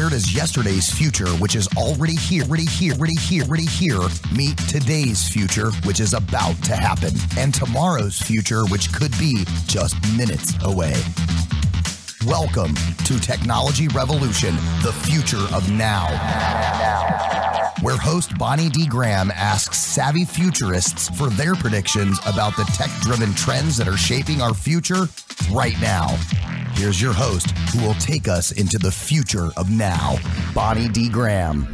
where does yesterday's future, which is already here, already here, already here, already here, meet today's future, which is about to happen, and tomorrow's future, which could be just minutes away? Welcome to Technology Revolution, the future of now. Where host Bonnie D. Graham asks savvy futurists for their predictions about the tech driven trends that are shaping our future right now. Here's your host who will take us into the future of now, Bonnie D. Graham.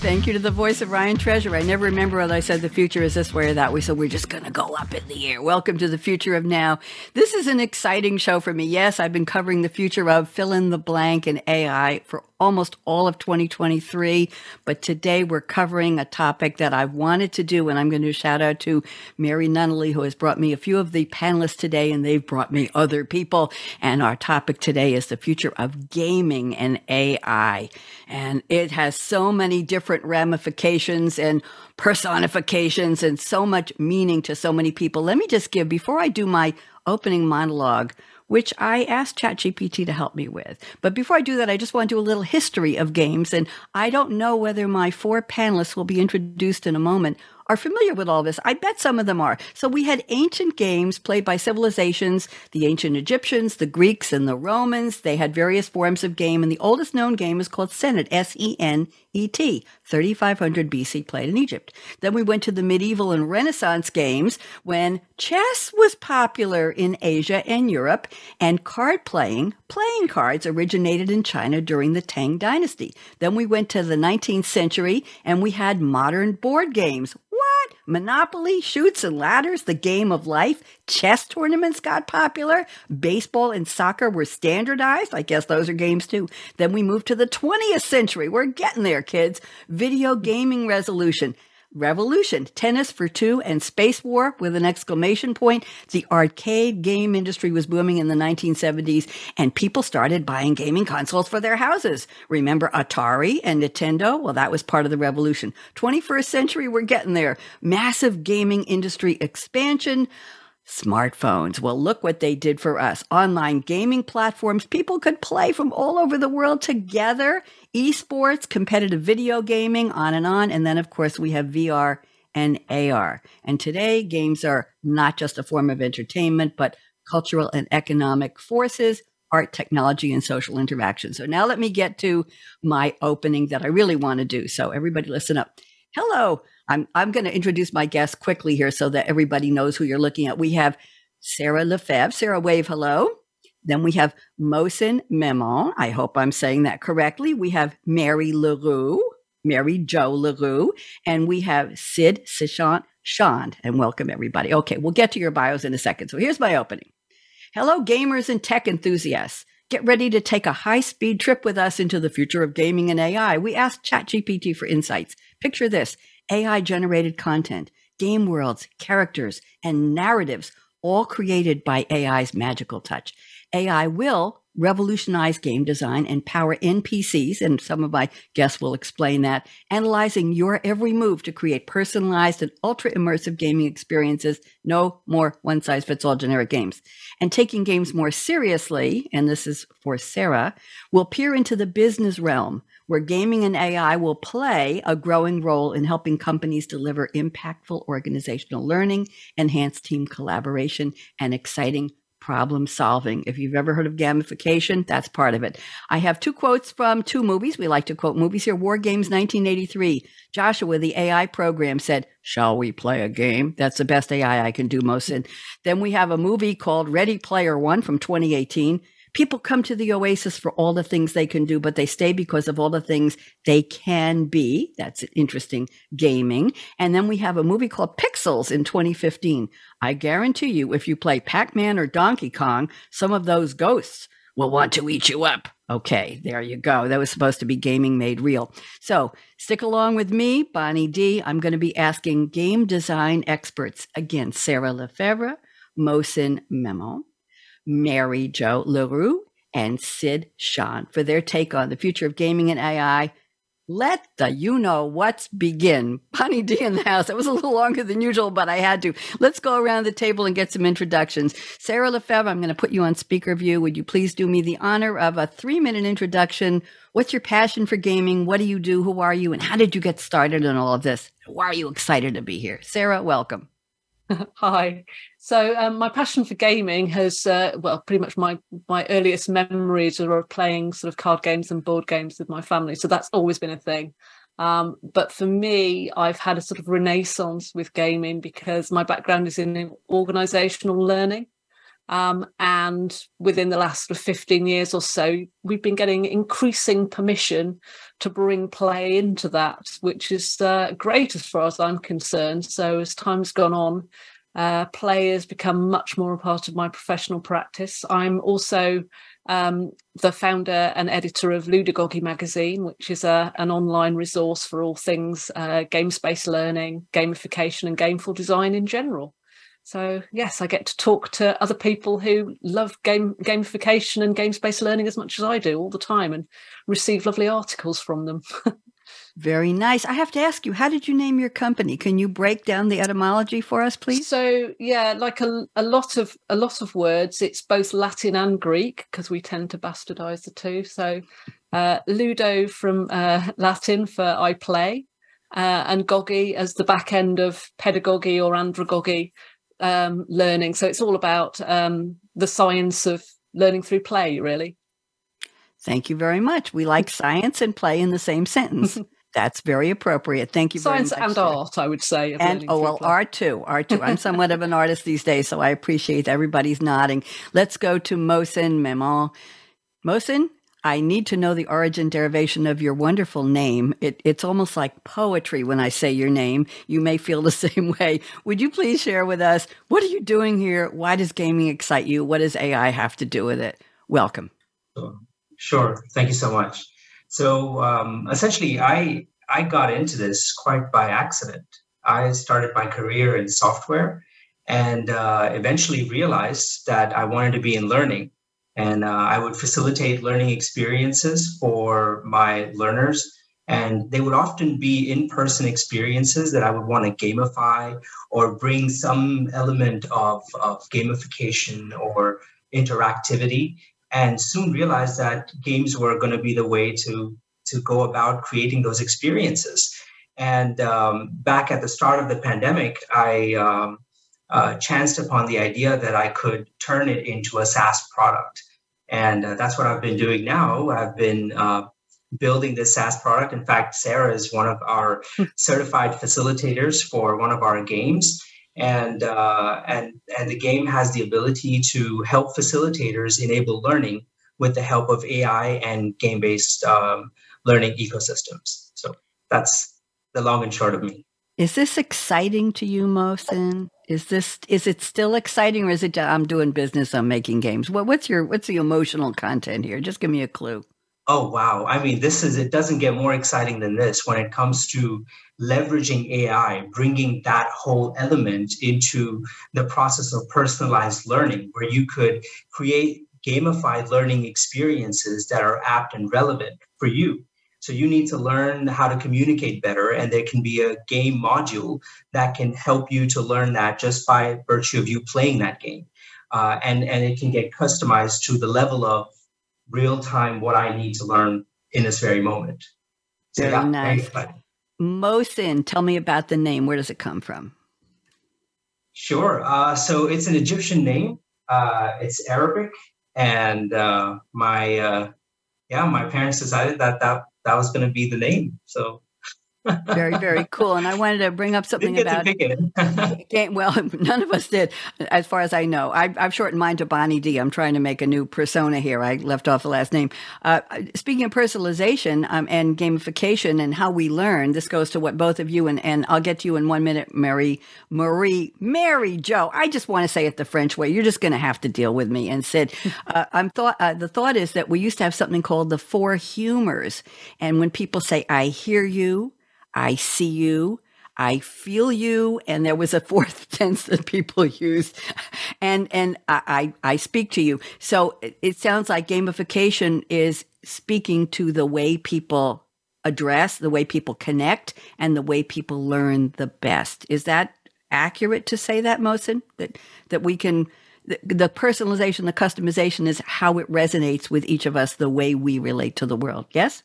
Thank you to the voice of Ryan Treasure. I never remember whether I said the future is this way or that way, so we're just going to go up in the air. Welcome to the future of now. This is an exciting show for me. Yes, I've been covering the future of fill in the blank and AI for almost all of 2023. But today we're covering a topic that I wanted to do. And I'm going to shout out to Mary Nunnally, who has brought me a few of the panelists today, and they've brought me other people. And our topic today is the future of gaming and AI. And it has so many different ramifications and personifications and so much meaning to so many people. Let me just give, before I do my opening monologue, which I asked ChatGPT to help me with. But before I do that, I just want to do a little history of games. And I don't know whether my four panelists will be introduced in a moment are familiar with all this. I bet some of them are. So we had ancient games played by civilizations, the ancient Egyptians, the Greeks, and the Romans. They had various forms of game, and the oldest known game is called Senet, S E N E T, 3500 BC, played in Egypt. Then we went to the medieval and Renaissance games when chess was popular in Asia and Europe, and card playing, playing cards, originated in China during the Tang Dynasty. Then we went to the 19th century and we had modern board games. Monopoly, Chutes and Ladders, the game of life, chess tournaments got popular, baseball and soccer were standardized. I guess those are games too. Then we moved to the 20th century. We're getting there, kids. Video gaming resolution. Revolution, tennis for two, and Spacewar with an exclamation point. The arcade game industry was booming in the 1970s, and people started buying gaming consoles for their houses. Remember Atari and Nintendo? Well, that was part of the revolution. 21st century, we're getting there. Massive gaming industry expansion. Smartphones. Well, look what they did for us. Online gaming platforms. People could play from all over the world together. Esports, competitive video gaming, on and on. And then, of course, we have VR and AR. And today, games are not just a form of entertainment, but cultural and economic forces, art, technology, and social interaction. So now let me get to my opening that I really want to do. So everybody listen up. Hello. I'm, I'm going to introduce my guest quickly here so that everybody knows who you're looking at. We have Sarah Le-Fevre. Sarah, wave hello. Then we have Mohsin Memon. I hope I'm saying that correctly. We have Mary Leroux, Mary Jo Leroux, and we have Sid Sishant Shand. And welcome everybody. Okay, we'll get to your bios in a second. So here's my opening. Hello, gamers and tech enthusiasts. Get ready to take a high speed trip with us into the future of gaming and AI. We asked ChatGPT for insights. Picture this AI generated content, game worlds, characters, and narratives, all created by AI's magical touch. AI will revolutionize game design and power NPCs, and some of my guests will explain that, analyzing your every move to create personalized and ultra immersive gaming experiences. No more one size fits all generic games. And taking games more seriously, and this is for Sarah, will peer into the business realm where gaming and AI will play a growing role in helping companies deliver impactful organizational learning, enhanced team collaboration, and exciting problem solving. If you've ever heard of gamification, that's part of it. I have two quotes from two movies. We like to quote movies here. WarGames 1983. Joshua, the AI program, said, Shall we play a game? That's the best AI I can do, most. And then we have a movie called Ready Player One from 2018 people come to the oasis for all the things they can do, but they stay because of all the things they can be. That's interesting gaming. And then we have a movie called Pixels in 2015. I guarantee you, if you play Pac Man or Donkey Kong, some of those ghosts will want to eat you up. Okay, there you go. That was supposed to be gaming made real. So stick along with me, Bonnie D. I'm going to be asking game design experts again, Sarah Le-Fevre, Mohsin Memon, Mary Jo Leroux and Sid Shand for their take on the future of gaming and AI. Let the you know what's begin. Bonnie D in the house. It was a little longer than usual, but I had to. Let's go around the table and get some introductions. Sarah Le-Fevre, I'm going to put you on speaker view. Would you please do me the honor of a three minute introduction? What's your passion for gaming? What do you do? Who are you? And how did you get started in all of this? Why are you excited to be here? Sarah, welcome. Hi. So um, my passion for gaming has, uh, well, pretty much my my earliest memories are of playing sort of card games and board games with my family. So that's always been a thing. Um, but for me, I've had a sort of renaissance with gaming because my background is in organizational learning. Um, and within the last sort of 15 years or so, we've been getting increasing permission to bring play into that, which is uh, great as far as I'm concerned. So as time's gone on, uh, play has become much more a part of my professional practice. I'm also um, the founder and editor of Ludogogy magazine, which is a, an online resource for all things uh, game based learning, gamification, and gameful design in general. So yes, I get to talk to other people who love game gamification and game based learning as much as I do all the time, and receive lovely articles from them. Very nice. I have to ask you, how did you name your company? Can you break down the etymology for us, please? So yeah, like a, a lot of a lot of words, it's both Latin and Greek because we tend to bastardize the two. So uh, Ludo from uh, Latin for I play, uh, and gogy as the back end of pedagogy or andragogy, um, learning. So it's all about um, the science of learning through play, really. Thank you very much. We like science and play in the same sentence. That's very appropriate. Thank you Science very much. and art, I would say. And oh well, play. art too. Art too. I'm somewhat of an artist these days, so I appreciate everybody's nodding. Let's go to Mohsin Memon. Mohsin, I need to know the origin derivation of your wonderful name. It, it's almost like poetry when I say your name. You may feel the same way. Would you please share with us what are you doing here? Why does gaming excite you? What does AI have to do with it? Welcome. Sure. Thank you so much. So um, essentially, I I got into this quite by accident. I started my career in software, and uh, eventually realized that I wanted to be in learning and uh, I would facilitate learning experiences for my learners. And they would often be in person experiences that I would want to gamify or bring some element of, of gamification or interactivity. And soon realized that games were going to be the way to, to go about creating those experiences. And um, back at the start of the pandemic, I um, uh, chanced upon the idea that I could turn it into a SaaS product. And uh, that's what I've been doing now. I've been uh, building this SaaS product. In fact, Sarah is one of our certified facilitators for one of our games. And, uh, and, and the game has the ability to help facilitators enable learning with the help of AI and game based um, learning ecosystems. So that's the long and short of me. Is this exciting to you, Mohsin? Is this is it still exciting, or is it I'm doing business, I'm making games? What, what's your what's the emotional content here? Just give me a clue. Oh wow! I mean, this is it doesn't get more exciting than this when it comes to leveraging AI, bringing that whole element into the process of personalized learning, where you could create gamified learning experiences that are apt and relevant for you so you need to learn how to communicate better, and there can be a game module that can help you to learn that just by virtue of you playing that game. Uh, and and it can get customized to the level of real time what I need to learn in this very moment. So, very yeah, nice. Very Mohsin, tell me about the name. Where does it come from? Sure. Uh, so it's an Egyptian name. Uh, it's Arabic, and uh, my uh, yeah, my parents decided that that that was going to be the name. So very very cool and i wanted to bring up something about game well none of us did as far as i know. I, have shortened mine to bonnie d. I'm trying to make a new persona here. I left off the last name. Uh, speaking of personalization um, and gamification and how we learn this goes to what both of you and, and i'll get to you in one minute mary marie mary joe i just want to say it the french way. You're just going to have to deal with me and sid. Uh, i'm thought uh, the thought is that we used to have something called the four humors and when people say i hear you I see you. I feel you, and there was a fourth tense that people used, and and I, I, I speak to you. So it, it sounds like gamification is speaking to the way people address, the way people connect, and the way people learn the best. Is that accurate to say that, Mohsin? That that we can the, the personalization, the customization is how it resonates with each of us, the way we relate to the world. Yes.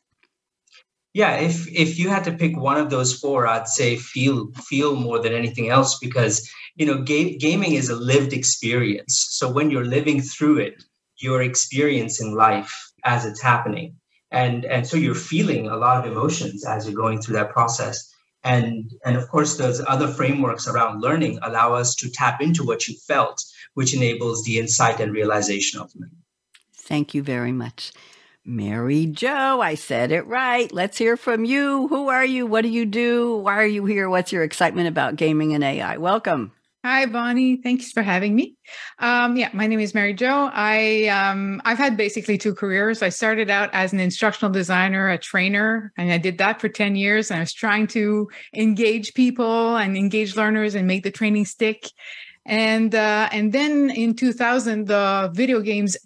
Yeah, if if you had to pick one of those four, I'd say feel feel more than anything else because you know ga- gaming is a lived experience. So when you're living through it, you're experiencing life as it's happening, and and so you're feeling a lot of emotions as you're going through that process. And and of course, those other frameworks around learning allow us to tap into what you felt, which enables the insight and realization ultimately. Thank you very much. Mary Jo, I said it right. Let's hear from you. Who are you? What do you do? Why are you here? What's your excitement about gaming and AI? Welcome. Hi, Bonnie. Thanks for having me. Um, yeah, my name is Mary Jo. I um, I've had basically two careers. I started out as an instructional designer, a trainer, and I did that for ten years. And I was trying to engage people and engage learners and make the training stick. And uh, and then in 2000, the video games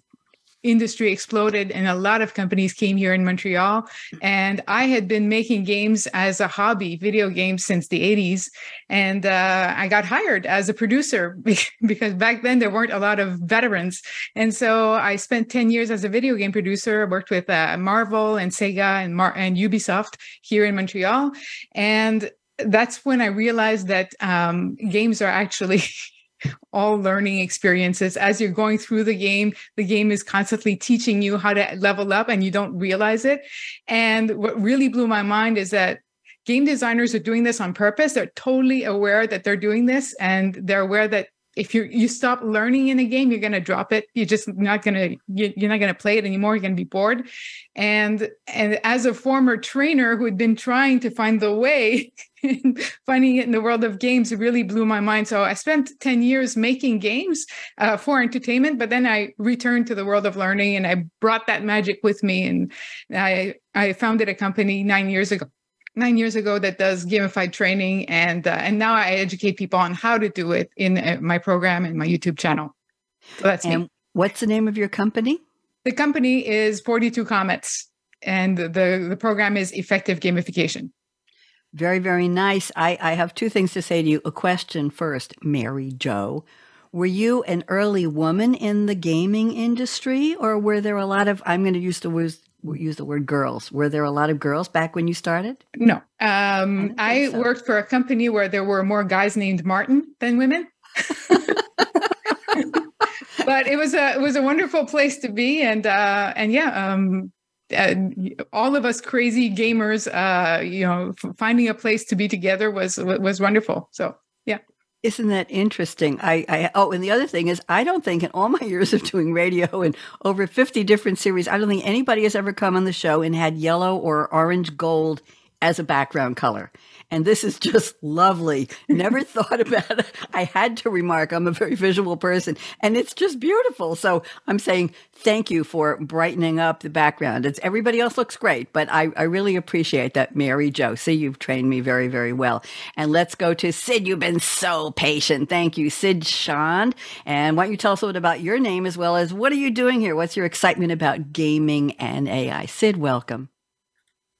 industry exploded and a lot of companies came here in Montreal. And I had been making games as a hobby, video games since the 80s. And uh, I got hired as a producer because back then there weren't a lot of veterans. And so I spent 10 years as a video game producer, worked with uh, Marvel and Sega and, Mar- and Ubisoft here in Montreal. And that's when I realized that um, games are actually all learning experiences. As you're going through the game the game is constantly teaching you how to level up and you don't realize it. And what really blew my mind is that game designers are doing this on purpose. They're totally aware that they're doing this and they're aware that if you you stop learning in a game you're going to drop it. You're just not going to you're not going to play it anymore. You're going to be bored. And and as a former trainer who had been trying to find the way finding it in the world of games really blew my mind. So i spent 10 years making games uh, for entertainment but then i returned to the world of learning and i brought that magic with me. And i i founded a company nine years ago nine years ago that does gamified training. And uh, and now i educate people on how to do it in uh, my program and my youtube channel. So that's and me. what's the name of your company? The company is 42 comets. And the the program is effective gamification very very nice i i have two things to say to you a question first mary jo were you an early woman in the gaming industry or were there a lot of i'm going to use the words use the word girls. Were there a lot of girls back when you started? No. Um, I, I so. worked for a company where there were more guys named Martin than women. but it was a it was a wonderful place to be, and uh, and yeah, um, uh, all of us crazy gamers, uh, you know, finding a place to be together was was wonderful. So yeah. Isn't that interesting? I, I oh, and the other thing is, I don't think in all my years of doing radio and over fifty different series, I don't think anybody has ever come on the show and had yellow or orange gold as a background color and this is just lovely. Never thought about it. I had to remark I'm a very visual person, and it's just beautiful. So I'm saying thank you for brightening up the background. It's everybody else looks great, but I, I really appreciate that, Mary Jo. See, you've trained me very, very well. And let's go to Sid. You've been so patient. Thank you, Sid Shand. And why don't you tell us a little about your name as well as what are you doing here? What's your excitement about gaming and AI? Sid, welcome.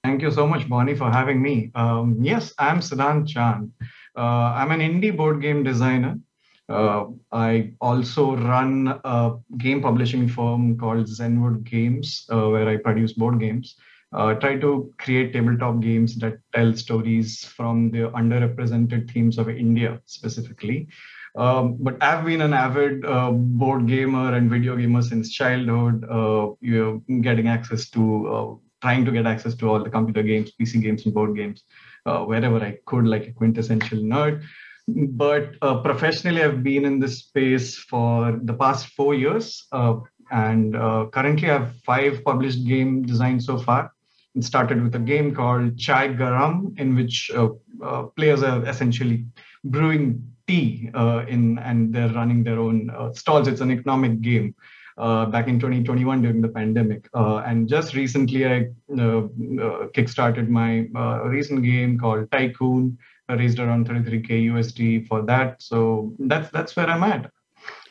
Thank you so much, Bonnie, for having me. Um, yes, I'm Siddhant Chand. Uh, I'm an indie board game designer. Uh, I also run a game publishing firm called Zenwood Games, uh, where I produce board games. Uh, try to create tabletop games that tell stories from the underrepresented themes of India specifically. Um, but I've been an avid uh, board gamer and video gamer since childhood. Uh, you know, getting access to uh, trying to get access to all the computer games, PC games, and board games uh, wherever I could, like a quintessential nerd. But uh, professionally, I've been in this space for the past four years. Uh, and uh, currently, I have five published game designs so far. It started with a game called Chai Garam, in which uh, players are essentially brewing tea in and they're running their own stalls. It's an economic game uh, back in 2021 during the pandemic. Uh, and just recently, I uh, uh kickstarted my uh, recent game called Tycoon. I raised around 33k USD for that. So that's that's where I'm at.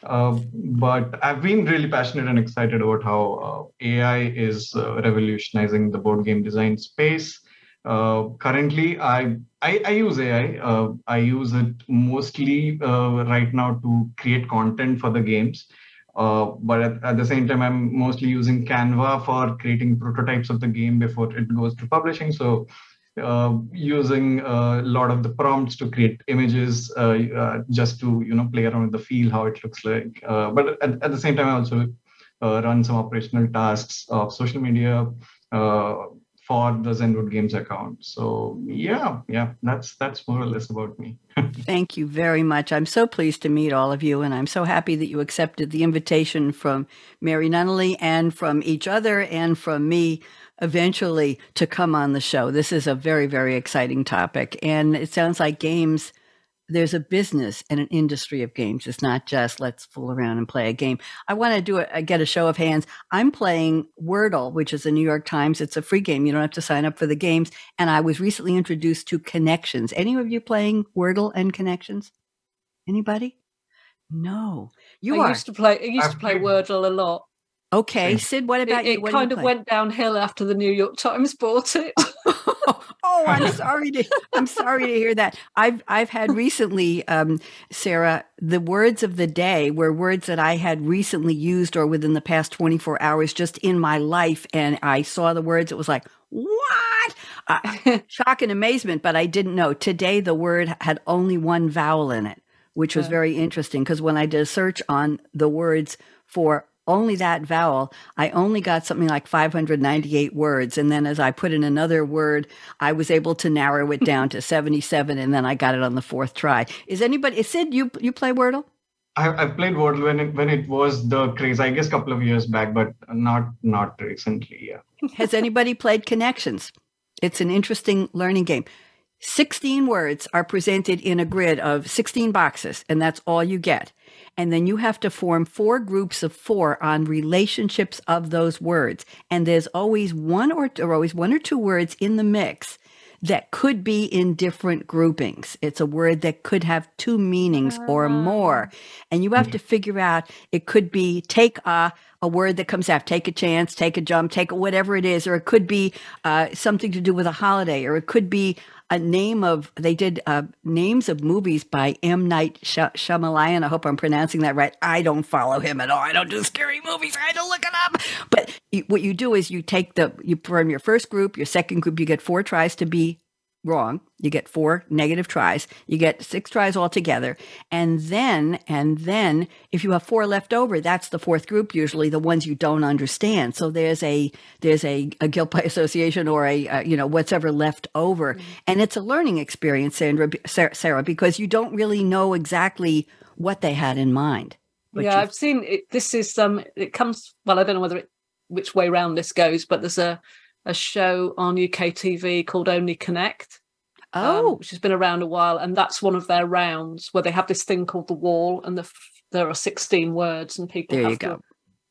Uh, but I've been really passionate and excited about how AI is revolutionizing the board game design space. Uh, currently, I, I, I use AI. Uh, I use it mostly uh, right now to create content for the games. Uh, but at, at, the same time, I'm mostly using Canva for creating prototypes of the game before it goes to publishing. So uh, using a lot of the prompts to create images uh, uh, just to you know play around with the feel how it looks like uh, but at, at, the same time i also uh, run some operational tasks of social media uh, for the zenwood games account so yeah yeah that's that's more or less about me thank you very much i'm so pleased to meet all of you and i'm so happy that you accepted the invitation from mary nunnally and from each other and from me eventually to come on the show. This is a very, very exciting topic. And it sounds like games, there's a business and an industry of games. It's not just let's fool around and play a game. I want to do it, get a show of hands. I'm playing Wordle, which is a New York Times. It's a free game. You don't have to sign up for the games. And I was recently introduced to Connections. Any of you playing Wordle and Connections? Anybody? No. You I are. used to play I used I've to play Wordle a lot. Okay, Sid, what about it, you? It kind of went downhill after the New York Times bought it. oh, I'm sorry to I'm sorry to hear that. I've I've had recently, um, Sarah, the words of the day were words that I had recently used or within the past 24 hours just in my life, and I saw the words. It was like, what? Uh, shock and amazement, but I didn't know. Today, the word had only one vowel in it, which was very interesting because when I did a search on the words for only that vowel, I only got something like 598 words. And then as I put in another word, I was able to narrow it down to 77. And then I got it on the fourth try. Is anybody, Sid, you, you play Wordle? I, have played Wordle when it, when it was the craze, I guess a couple of years back, but not, not recently. Yeah. Has anybody played Connections? It's an interesting learning game. 16 words are presented in a grid of 16 boxes, and that's all you get. And then you have to form four groups of four on relationships of those words. And there's always one or, or always one or two words in the mix that could be in different groupings. It's a word that could have two meanings or ah. more. And you have to figure out it could be take a a word that comes out, take a chance, take a jump, take a, whatever it is, or it could be uh, something to do with a holiday, or it could be a name of they did uh, names of movies by M Night Sh- Shyamalan. I hope I'm pronouncing that right. I don't follow him at all. I don't do scary movies. I don't look it up. But you, what you do is you take the you from your first group, your second group, you get four tries to be wrong. You get four negative tries. You get six tries altogether. And then, and then if you have four left over, that's the fourth group, usually the ones you don't understand. So there's a, there's a, a guilt by association or a, uh, you know, whatever left over. Mm-hmm. And it's a learning experience, Sandra, Sarah, because you don't really know exactly what they had in mind. Yeah, I've seen it. This is, um, it comes, well, I don't know whether it, which way round this goes, but there's a, a show on UK TV called Only Connect. Um, oh, um, which has been around a while, and that's one of their rounds where they have this thing called the wall, and the, there are sixteen words, and people. There you go.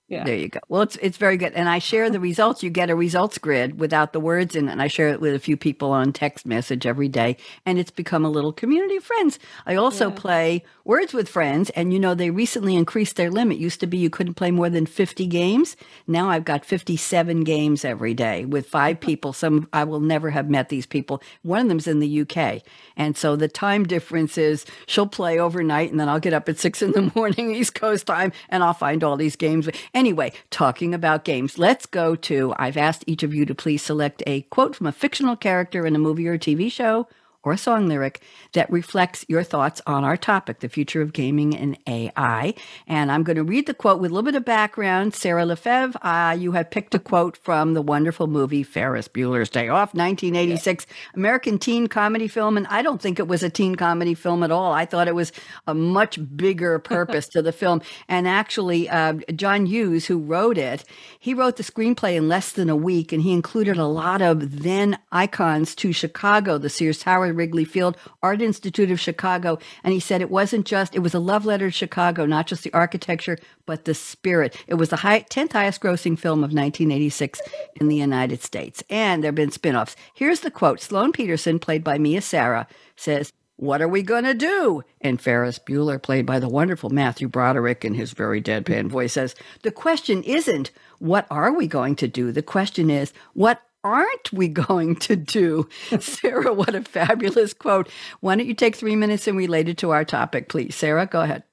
Yeah. There you go. Well, it's it's very good, and I share the results. You get a results grid without the words in it, and I share it with a few people on text message every day, and it's become a little community of friends. I also yeah. play Words with Friends, and you know they recently increased their limit. Used to be you couldn't play more than fifty games. Now I've got fifty-seven games every day with five people. Some I will never have met these people. One of them's in the UK, and so the time difference is she'll play overnight, and then I'll get up at six in the morning East Coast time, and I'll find all these games. Anyway, talking about games, let's go to I've asked each of you to please select a quote from a fictional character in a movie or TV show or a song lyric that reflects your thoughts on our topic, the future of gaming and AI. And I'm going to read the quote with a little bit of background. Sarah Le-Fevre, uh, you have picked a quote from the wonderful movie Ferris Bueller's Day Off, 1986, American teen comedy film. And I don't think it was a teen comedy film at all. I thought it was a much bigger purpose to the film. And actually, uh, John Hughes, who wrote it, he wrote the screenplay in less than a week, and he included a lot of then icons to Chicago, the Sears Tower Wrigley Field Art Institute of Chicago. And he said it wasn't just, it was a love letter to Chicago, not just the architecture, but the spirit. It was the high, 10th highest grossing film of 1986 in the United States. And there have been spin offs. Here's the quote Sloane Peterson, played by Mia Sara, says, what are we going to do? And Ferris Bueller, played by the wonderful Matthew Broderick in his very deadpan voice, says, The question isn't, what are we going to do? The question is, what aren't we going to do? Sarah, what a fabulous quote. Why don't you take three minutes and relate it to our topic, please? Sarah, go ahead.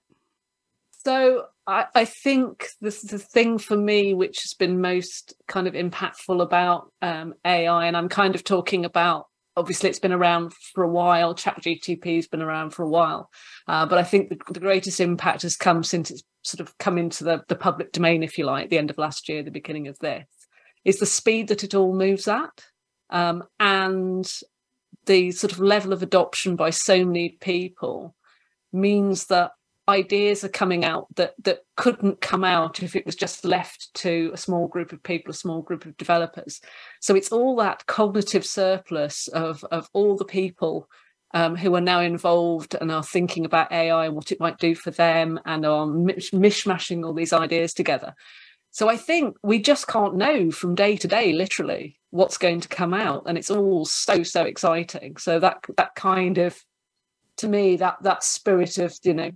So I, I think this is the thing for me which has been most kind of impactful about um, AI, and I'm kind of talking about obviously it's been around for a while. ChatGTP has been around for a while, uh, but I think the, the, greatest impact has come since it's sort of come into the, the public domain, if you like, the end of last year, the beginning of this, is the speed that it all moves at, um, and the sort of level of adoption by so many people means that ideas are coming out that that couldn't come out if it was just left to a small group of people a small group of developers. So it's all that cognitive surplus of of all the people um, who are now involved and are thinking about ai and what it might do for them and are mish- mishmashing all these ideas together so i think we just can't know from day to day literally what's going to come out and it's all so so exciting so that that kind of to me that that spirit of you know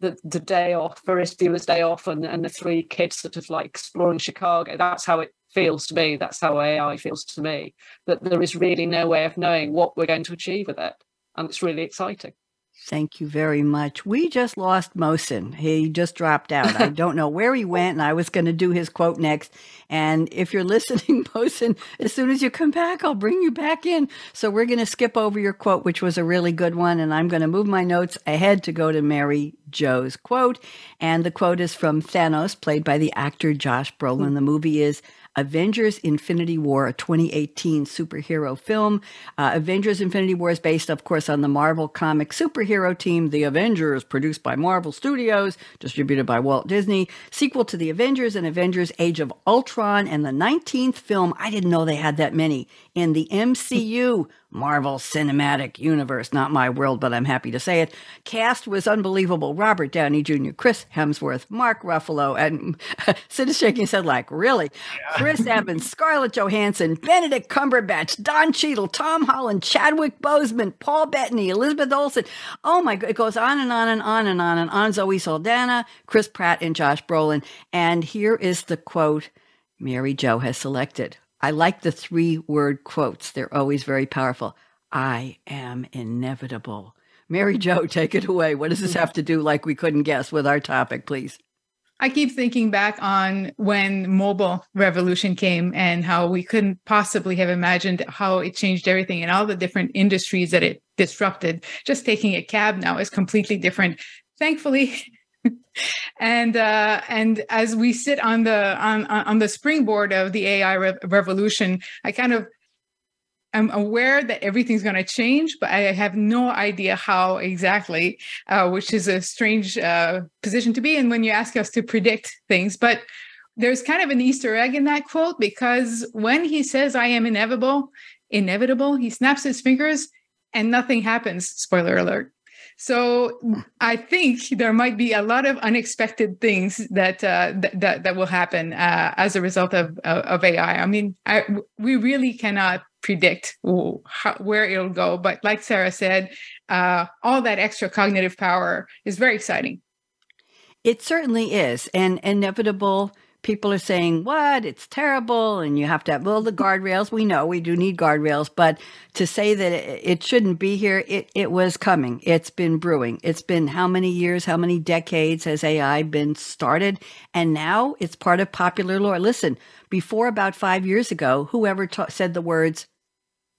the, the day off, Ferris Bueller's day off, and, and the three kids sort of like exploring Chicago. That's how it feels to me. That's how AI feels to me. That there is really no way of knowing what we're going to achieve with it. And it's really exciting. Thank you very much. We just lost Mohsin. He just dropped out. I don't know where he went, and I was going to do his quote next. And if you're listening, Mohsin, as soon as you come back, I'll bring you back in. So we're going to skip over your quote, which was a really good one, and I'm going to move my notes ahead to go to Mary Jo's quote. And the quote is from Thanos, played by the actor Josh Brolin. Hmm. The movie is Avengers Infinity War, a 2018 superhero film. Uh, Avengers Infinity War is based, of course, on the Marvel comic superhero team, The Avengers, produced by Marvel Studios, distributed by Walt Disney. Sequel to The Avengers and Avengers Age of Ultron, and the 19th film. I didn't know they had that many in the MCU. Marvel Cinematic Universe, not my world, but I'm happy to say it. Cast was unbelievable. Robert Downey Jr., Chris Hemsworth, Mark Ruffalo, and Sid is shaking his head like, really? Yeah. Chris Evans, Scarlett Johansson, Benedict Cumberbatch, Don Cheadle, Tom Holland, Chadwick Boseman, Paul Bettany, Elizabeth Olsen. Oh my God, it goes on and on and on and on and on. Zoe Saldana, Chris Pratt, and Josh Brolin. And here is the quote Mary Jo has selected. I like the three word quotes, they're always very powerful. I am inevitable. Mary Jo, take it away. What does this have to do, like we couldn't guess, with our topic, please? I keep thinking back on when mobile revolution came and how we couldn't possibly have imagined how it changed everything and all the different industries that it disrupted. Just taking a cab now is completely different. Thankfully, and uh, and as we sit on the on on the springboard of the AI re- revolution, I kind of am aware that everything's going to change, but I have no idea how exactly, uh, which is a strange uh, position to be in when you ask us to predict things. But there's kind of an Easter egg in that quote because when he says, "I am inevitable," inevitable, he snaps his fingers and nothing happens. Spoiler alert. So I think there might be a lot of unexpected things that uh, that that will happen uh, as a result of of AI. I mean, I, we really cannot predict how, where it'll go, but like Sarah said, uh, all that extra cognitive power is very exciting. It certainly is, and inevitable people are saying, what? It's terrible. And you have to have, well, the guardrails, we know we do need guardrails, but to say that it, shouldn't be here, it, it was coming. It's been brewing. It's been how many years, how many decades has AI been started? And now it's part of popular lore. Listen, before about five years ago, whoever ta- said the words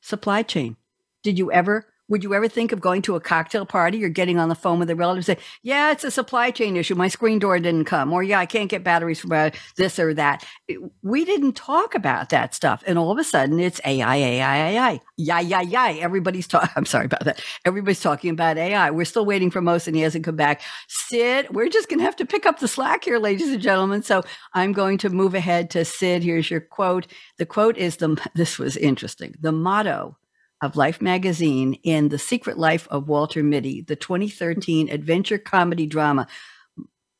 supply chain? Did you ever would you ever think of going to a cocktail party or getting on the phone with a relative and say, Yeah, it's a supply chain issue. My screen door didn't come. Or, Yeah, I can't get batteries for uh, this or that. We didn't talk about that stuff. And all of a sudden, it's AI, AI, AI. Yeah, yeah, yeah. Everybody's talking. I'm sorry about that. Everybody's talking about AI. We're still waiting for most, and he hasn't come back. Sid, we're just going to have to pick up the slack here, ladies and gentlemen. So I'm going to move ahead to Sid. Here's your quote. The quote is the, this was interesting. The motto of Life magazine in The Secret Life of Walter Mitty, the 2013 adventure comedy drama.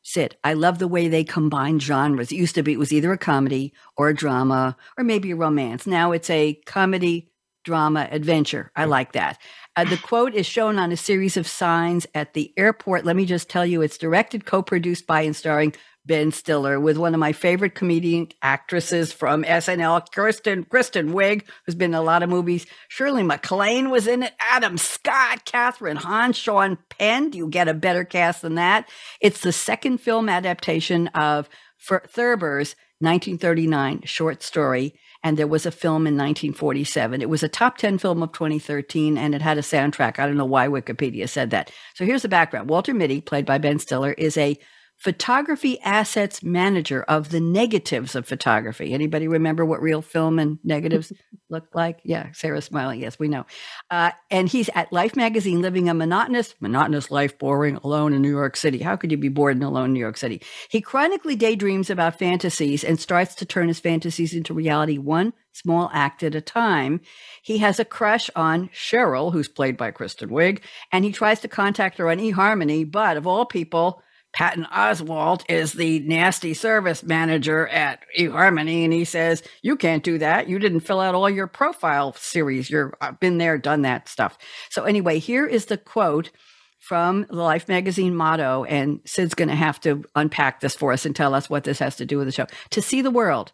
Sid, I love the way they combine genres. It used to be it was either a comedy or a drama or maybe a romance. Now it's a comedy, drama, adventure. I like that. Uh, the quote is shown on a series of signs at the airport. Let me just tell you, it's directed, co produced by, and starring Ben Stiller with one of my favorite comedian actresses from SNL, Kristen Kristen Wiig, who's been in a lot of movies. Shirley MacLaine was in it. Adam Scott, Kathryn Hahn, Sean Penn. Do you get a better cast than that? It's the second film adaptation of Thurber's 1939 short story and there was a film in 1947. It was a top 10 film of 2013 and it had a soundtrack. I don't know why Wikipedia said that. So here's the background. Walter Mitty, played by Ben Stiller, is a photography assets manager of the negatives of photography. Anybody remember what real film and negatives look like? Yeah, Sarah smiling. Yes, we know. Uh, and he's at Life magazine living a monotonous, monotonous life, boring, alone in New York City. How could you be bored and alone in New York City? He chronically daydreams about fantasies and starts to turn his fantasies into reality one small act at a time. He has a crush on Cheryl, who's played by Kristen Wiig, and he tries to contact her on eHarmony, but of all people, Patton Oswalt is the nasty service manager at eHarmony, and he says, You can't do that. You didn't fill out all your profile series. You've been there, done that stuff. So, anyway, here is the quote from the Life magazine motto, and Sid's going to have to unpack this for us and tell us what this has to do with the show. To see the world,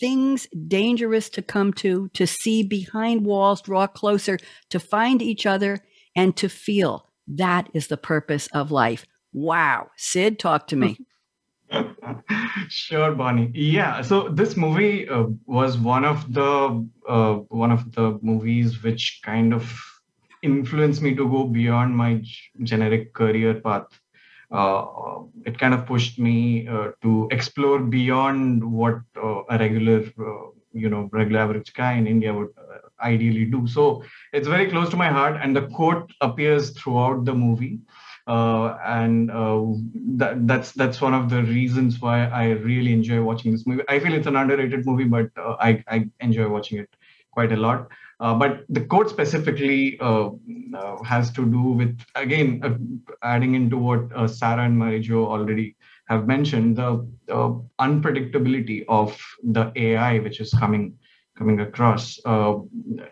things dangerous to come to, to see behind walls, draw closer, to find each other, and to feel. That is the purpose of life Wow. Sid, talk to me. sure, Bonnie. Yeah. So this movie uh, was one of the uh, one of the movies which kind of influenced me to go beyond my g- generic career path. Uh, it kind of pushed me uh, to explore beyond what uh, a regular, uh, you know, regular average guy in India would ideally do. So it's very close to my heart, and the quote appears throughout the movie uh, and uh, that, that's that's one of the reasons why I really enjoy watching this movie. I feel it's an underrated movie, but uh, I I enjoy watching it quite a lot. Uh, but the quote specifically uh, uh, has to do with again adding into what Sarah and Mary-Jo already have mentioned the unpredictability of the AI which is coming coming across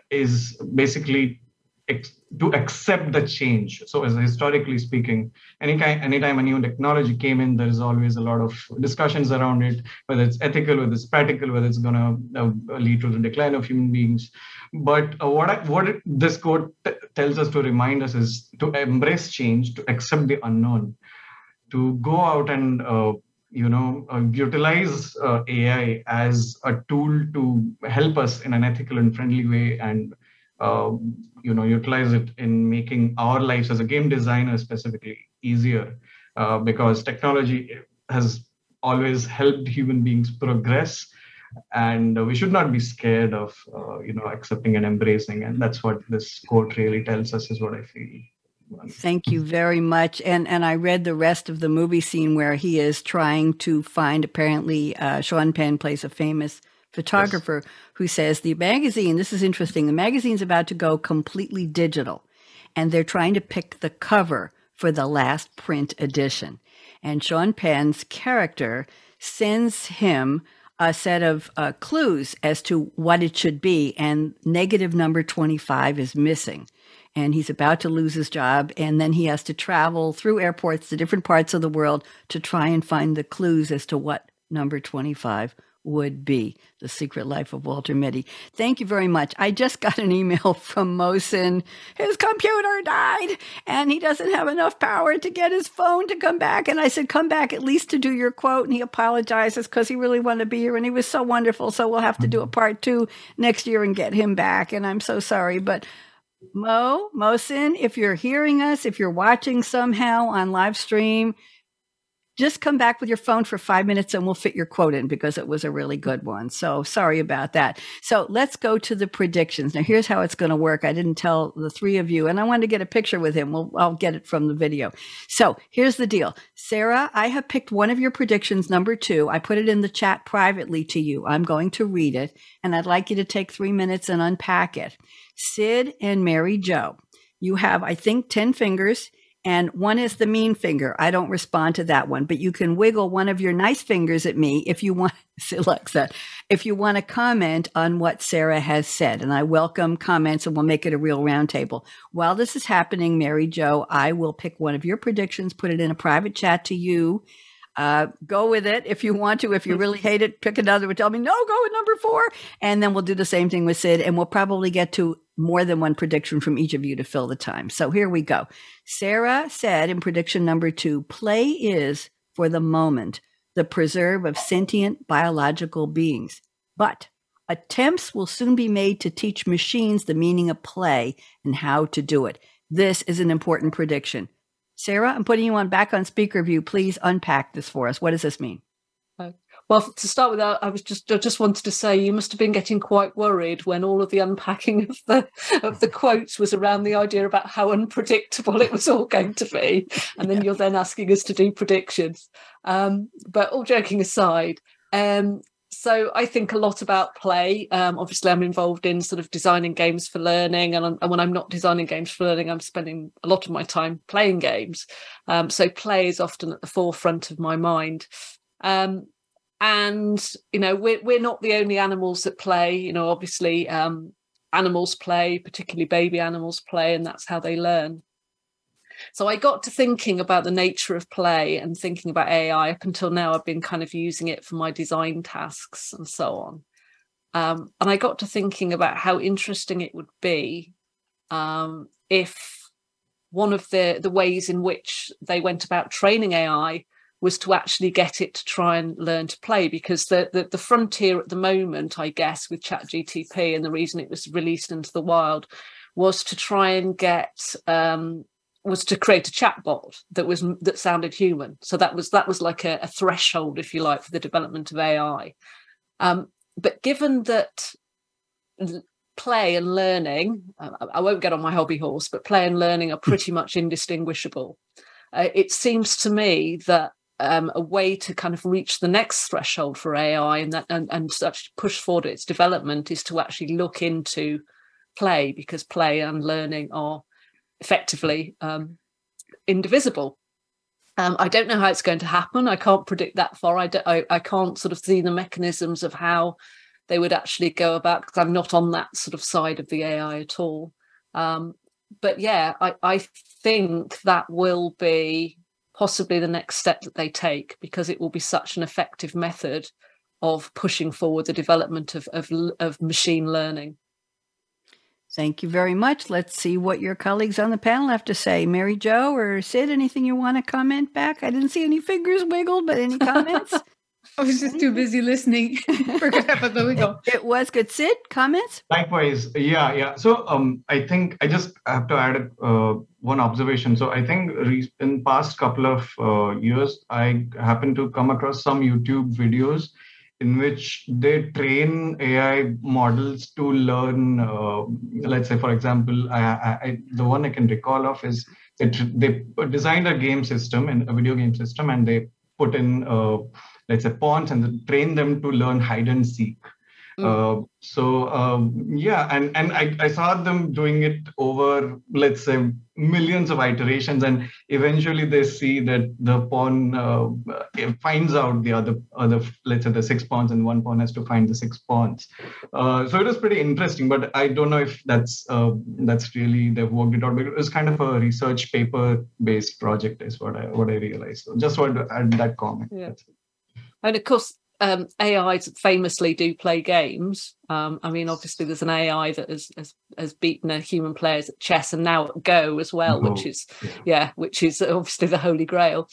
is basically to accept the change. So, as historically speaking, any kind, anytime a new technology came in, there is always a lot of discussions around it, whether it's ethical, whether it's practical, whether it's going to uh, lead to the decline of human beings. But uh, what I, what this quote t- tells us to remind us is to embrace change, to accept the unknown, to go out and uh, you know uh, utilize uh, ai as a tool to help us in an ethical and friendly way and uh, you know utilize it in making our lives as a game designer specifically easier uh, because technology has always helped human beings progress and we should not be scared of uh, you know accepting and embracing and that's what this quote really tells us is what i feel Thank you very much. And and I read the rest of the movie scene where he is trying to find. Apparently, uh, Sean Penn plays a famous photographer yes. who says the magazine, this is interesting, the magazine's about to go completely digital and they're trying to pick the cover for the last print edition. And Sean Penn's character sends him a set of uh, clues as to what it should be, and negative number 25 is missing. And he's about to lose his job, and then he has to travel through airports to different parts of the world to try and find the clues as to what number 25 would be the secret life of walter mitty. Thank you very much. I just got an email from mohsin his computer died and he doesn't have enough power to get his phone to come back. And i said come back at least to do your quote. And he apologizes because he really wanted to be here and he was so wonderful. So we'll have to do a mm-hmm. part two next year and get him back and i'm so sorry. But mo mohsin if you're hearing us if you're watching somehow on live stream just come back with your phone for five minutes and we'll fit your quote in because it was a really good one. So sorry about that. So let's go to the predictions. Now, here's how it's going to work. I didn't tell the three of you, and I wanted to get a picture with him. Well, I'll get it from the video. So here's the deal Sarah, I have picked one of your predictions, number two. I put it in the chat privately to you. I'm going to read it, and I'd like you to take three minutes and unpack it. Sid and Mary-Jo, you have, I think, 10 fingers and one is the mean finger. I don't respond to that one, but you can wiggle one of your nice fingers at me if you want, Alexa, if you want to comment on what Sarah has said. And I welcome comments and we'll make it a real roundtable. While this is happening, Mary-Jo, I will pick one of your predictions, put it in a private chat to you. Uh, go with it if you want to. If you really hate it, pick another. Tell me, no, go with number four. And then we'll do the same thing with Sid. And we'll probably get to more than one prediction from each of you to fill the time. So here we go. Sarah said in prediction number two play is, for the moment, the preserve of sentient biological beings. But attempts will soon be made to teach machines the meaning of play and how to do it. This is an important prediction. Sarah, I'm putting you on back on speaker view. Please unpack this for us. What does this mean? Well, to start with, I was just I just wanted to say you must have been getting quite worried when all of the unpacking of the of the quotes was around the idea about how unpredictable it was all going to be, and then yeah. you're then asking us to do predictions. Um, but all joking aside, um, so I think a lot about play. Um, obviously, I'm involved in sort of designing games for learning, and, and, when I'm not designing games for learning, I'm spending a lot of my time playing games. Um, so play is often at the forefront of my mind. Um, and you know, we're we're not the only animals that play. You know, obviously, um, animals play, particularly baby animals play, and that's how they learn. So I got to thinking about the nature of play and thinking about AI. Up until now, I've been kind of using it for my design tasks and so on. Um, and I got to thinking about how interesting it would be um, if one of the the ways in which they went about training AI was to actually get it to try and learn to play because the, the, the frontier at the moment i guess with chat gtp and the reason it was released into the wild was to try and get um, was to create a chatbot that was that sounded human. So that was that was like a, a threshold, if you like, for the development of AI. Um, but given that play and learning, I won't get on my hobby horse, but play and learning are pretty much indistinguishable. Uh, it seems to me that um, a way to kind of reach the next threshold for AI and that and, and such push forward its development is to actually look into play because play and learning are effectively um, indivisible. Um, I don't know how it's going to happen. I can't predict that far. I, I, I can't sort of see the mechanisms of how they would actually go about because I'm not on that sort of side of the AI at all. Um, but yeah, I, I think that will be possibly the next step that they take because it will be such an effective method of pushing forward the development of, of, of machine learning. Thank you very much. Let's see what your colleagues on the panel have to say. Mary Jo or Sid, anything you want to comment back? I didn't see any fingers wiggled, but any comments? I was just too busy listening. Forgot about the wiggle. It was good. Sid, comments? Likewise. Yeah, yeah. So um, I think I just have to add uh, one observation. So I think in past couple of uh, years, I happened to come across some YouTube videos in which they train AI models to learn. Uh, let's say, for example, I, I, the one I can recall of is it, they designed a game system and a video game system, and they put in, uh, let's say, pawns and train them to learn hide and seek. Mm. Uh, so um, yeah, and and I, I saw them doing it over let's say millions of iterations, and eventually they see that the pawn uh, finds out the other other let's say the six pawns, and one pawn has to find the six pawns. Uh, so it was pretty interesting, but I don't know if that's uh, that's really they've worked it out. But it was kind of a research paper based project, is what I what I realized. So just wanted to add that comment. Yeah. And of course, um, AIs famously do play games. Um, I mean, obviously, there's an AI that has, has, has beaten a human players at chess and now at Go as well, oh, which is yeah. yeah. which is obviously the holy grail.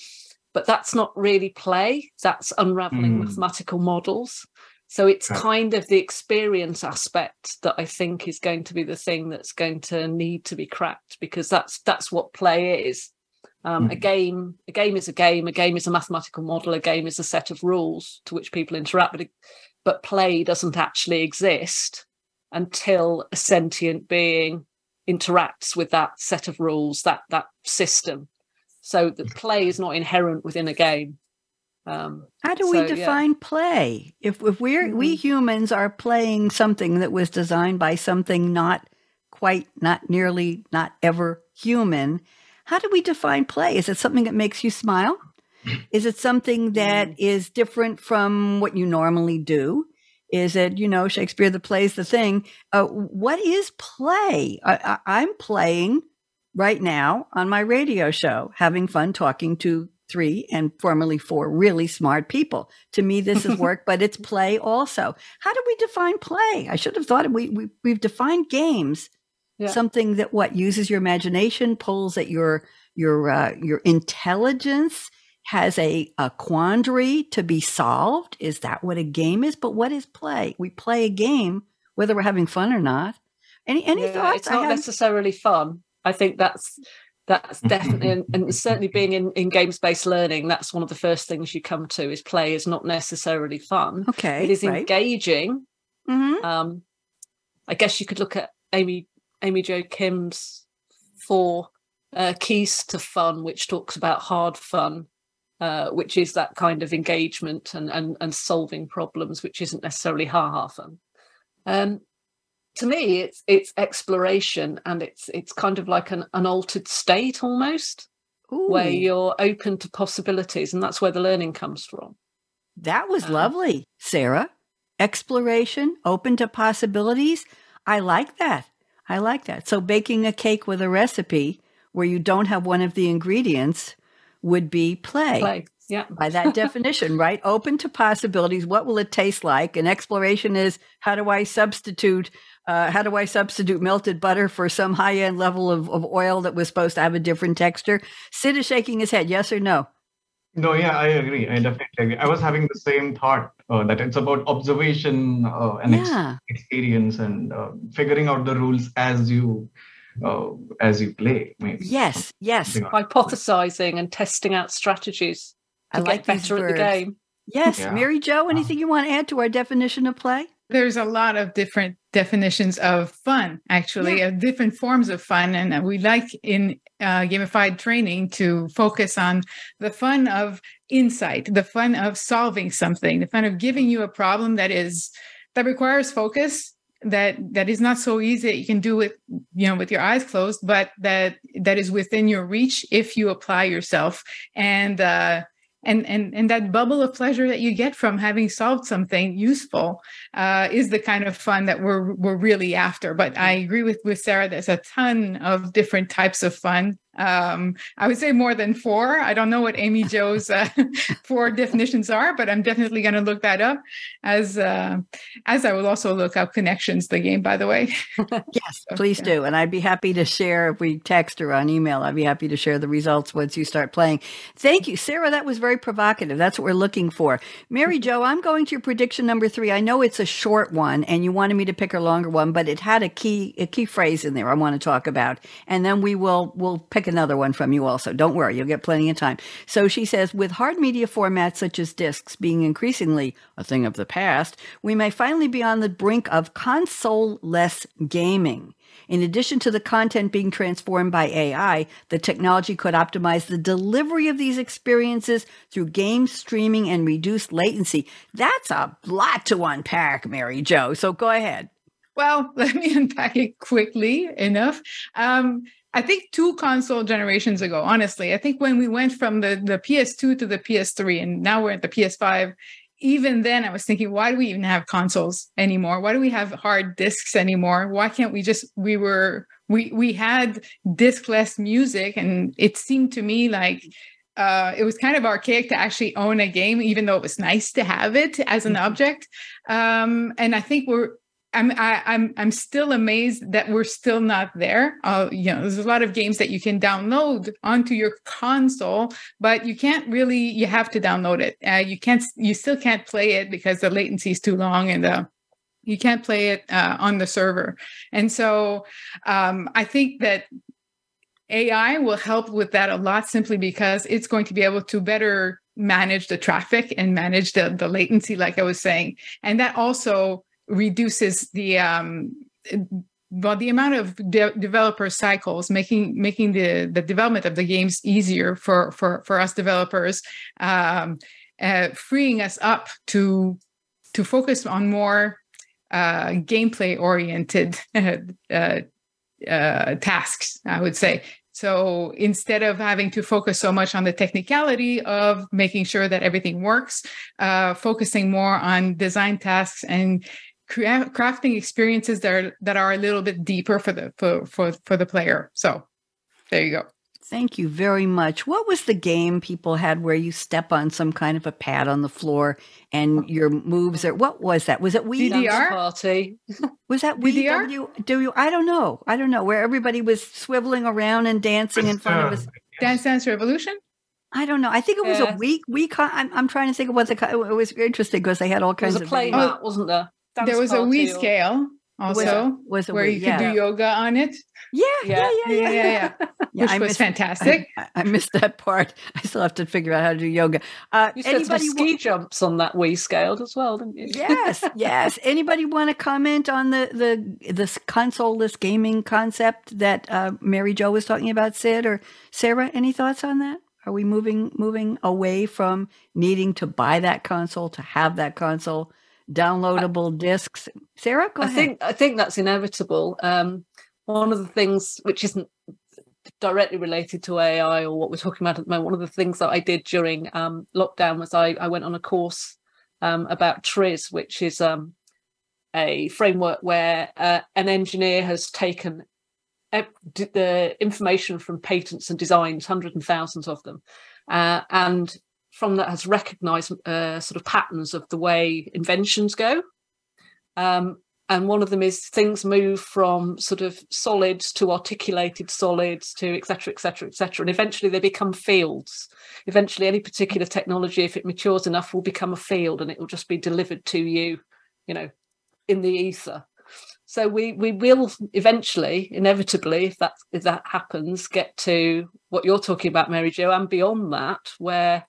But that's not really play. That's unraveling mm. mathematical models. So it's right. kind of the experience aspect that I think is going to be the thing that's going to need to be cracked because that's that's what play is. Um, mm. A game, a game is a game. A game is a mathematical model. A game is a set of rules to which people interact. But, but play doesn't actually exist until a sentient being interacts with that set of rules, that that system. So the play is not inherent within a game. Um, How do so, we define yeah. play? If if we're mm-hmm. we humans are playing something that was designed by something not quite, not nearly, not ever human, how do we define play? Is it something that makes you smile? Is it something that mm. different from what you normally do? Is it, you know, Shakespeare the play's the thing? Uh, what is play? I, I, I'm playing right now on my radio show, having fun talking to three and formerly four really smart people. To me, this is work, but it's play also. How do we define play? I should have thought we, we we've defined games, yeah. something that what uses your imagination, pulls at your your uh, your intelligence, has a, a quandary to be solved. Is that what a game is? But what is play? We play a game, whether we're having fun or not. Any any yeah, thoughts? It's not necessarily fun. I think that's that's definitely and, certainly being in, in games based learning that's one of the first things you come to is play is not necessarily fun okay it is right. engaging mm-hmm. um i guess you could look at amy amy jo kim's four uh, keys to fun which talks about hard fun uh, which is that kind of engagement and, and and solving problems which isn't necessarily ha ha fun um to me it's it's exploration and it's it's kind of like an, an altered state almost Ooh. where you're open to possibilities and that's where the learning comes from. That was um, lovely sarah. Exploration open to possibilities. I like that i like that so baking a cake with a recipe where you don't have one of the ingredients would be play, play. Yeah. By that definition, right? Open to possibilities. What will it taste like? An exploration is how do I substitute uh, how do I substitute melted butter for some high end level of, of oil that was supposed to have a different texture? Sid is shaking his head. Yes or no? No, yeah, I agree. I definitely agree. I was having the same thought uh, that it's about observation uh, and yeah. ex- experience and uh, figuring out the rules as you uh, as you play. Maybe yes, yes. Hypothesizing and testing out strategies to I like get better at the game. Yes, yeah. Mary Jo. Anything you want to add to our definition of play? There's a lot of different definitions of fun, actually, yeah. of different forms of fun. And we like in uh, gamified training to focus on the fun of insight, the fun of solving something, the fun of giving you a problem that is that requires focus that that is not so easy that you can do it you know with your eyes closed but that that is within your reach if you apply yourself and uh and and and that bubble of pleasure that you get from having solved something useful uh, is the kind of fun that we're we're really after. But I agree with with Sarah. There's a ton of different types of fun um, I would say more than four. I don't know what Amy Jo's uh, four definitions are, but I'm definitely going to look that up as uh, as I will also look up connections, the game, by the way. yes, so, please yeah. do, and I'd be happy to share if we text or on email. I'd be happy to share the results once you start playing. Thank you, Sarah. That was very provocative. That's what we're looking for. Mary Jo, I'm going to your prediction number three. I know it's a short one, and you wanted me to pick a longer one, but it had a key a key phrase in there I want to talk about, and then we will we'll pick pick another one from you also. Don't worry, you'll get plenty of time. So she says, with hard media formats such as discs being increasingly a thing of the past, we may finally be on the brink of console less gaming. In addition to the content being transformed by AI, the technology could optimize the delivery of these experiences through game streaming and reduced latency. That's a lot to unpack, Mary Jo. So go ahead. Well, let me unpack it quickly enough. Um, I think two console generations ago, honestly, I think when we went from the, the PS2 to the PS3 and now we're at the PS5, even then I was thinking, why do we even have consoles anymore? Why do we have hard discs anymore? Why can't we just we were we we had discless music and it seemed to me like uh, it was kind of archaic to actually own a game, even though it was nice to have it as an mm-hmm. object. Um, and I think we're I'm I, am i am I'm still amazed that we're still not there. Uh, you know, there's a lot of games that you can download onto your console, but you can't really. You have to download it. Uh, you can't. You still can't play it because the latency is too long and the you can't play it uh, on the server. And so um, I think that AI will help with that a lot simply because it's going to be able to better manage the traffic and manage the, the latency, like I was saying. And that also reduces the um, well the amount of de- developer cycles making making the the development of the games easier for for for us developers um, uh, freeing us up to to focus on more uh, gameplay oriented uh, uh, tasks i would say. So instead of having to focus so much on the technicality of making sure that everything works, uh, focusing more on design tasks and crafting experiences that are that are a little bit deeper for the for for, for the player. So there you go. Thank you very much. What was the game people had where you step on some kind of a pad on the floor and your moves are what was that? Was it Wii? DDR? party. Was that Wii? DDR? W, W, I don't know. I don't know. Where everybody was swiveling around and dancing in front of us. Dance Dance Revolution? I don't know. I think it was Yeah. a week. Week. I'm, I'm trying to think of what the. It was interesting because they had all There was kinds a of. play mat, wasn't there? Dance there was a Wii or- scale also, was a where Wii, you yeah. could do yoga on it, Yeah, yeah, yeah, yeah, Yeah, yeah, Yeah, which I was missed- fantastic. I, I missed that part. I still have to figure out how to do yoga. Uh, You said some anybody? wa- ski jumps on that Wii scale as well, didn't you? yes, yes. Anybody want to comment on the the this consoleless gaming concept that uh, Mary Jo was talking about, Sid or Sarah? Any thoughts on that? Are we moving moving away from needing to buy that console to have that console? Downloadable discs. Sarah, go I ahead. think I think that's inevitable. Um, one of the things which isn't directly related to AI or what we're talking about at the moment, one of the things that I did during um, lockdown was I, I went on a course um, about Triz, which is um, a framework where uh, an engineer has taken the information from patents and designs, hundreds and thousands of them, uh, and from that has recognized uh, sort of patterns of the way inventions go. Um, and one of them is things move from sort of solids to articulated solids to et cetera, et cetera, et cetera. And eventually they become fields. Eventually, any particular technology, if it matures enough, will become a field and it will just be delivered to you, you know, in the ether. So we we will eventually, inevitably, if that if that happens, get to what you're talking about, Mary Jo, and beyond that, where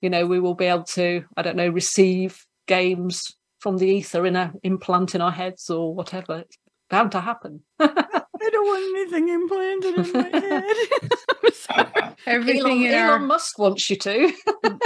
you know we will be able to, I don't know, receive games from the ether in a implant in our heads or whatever. It's bound to happen. I don't want anything implanted in my head. I'm sorry. Everything Elon, in Elon our Musk wants you to.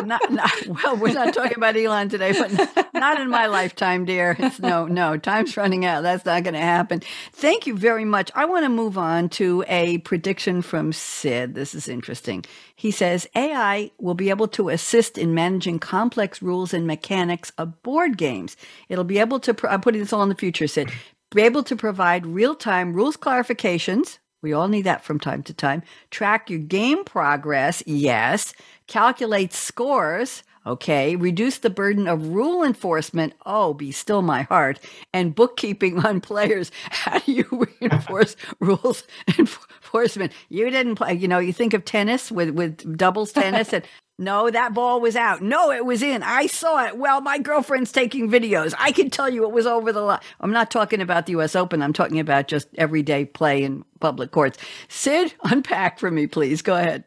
not, not, well, we're not talking about Elon today, but n- not in my lifetime, dear. It's no, no, time's running out. That's not going to happen. Thank you very much. I want to move on to a prediction from Sid. This is interesting. He says AI will be able to assist in managing complex rules and mechanics of board games. It'll be able to, pro- I'm putting this all in the future, Sid, be able to provide real time rules clarifications. We all need that from time to time. Track your game progress, yes. Calculate scores, okay. Reduce the burden of rule enforcement, oh, be still my heart. And bookkeeping on players. How do you reinforce rules enforcement? You didn't play, you know, you think of tennis with, with doubles tennis and no, that ball was out. No, it was in. I saw it. Well, my girlfriend's taking videos. I can tell you it was over the line. I'm not talking about the US Open. I'm talking about just everyday play in public courts. Sid, unpack for me, please. Go ahead.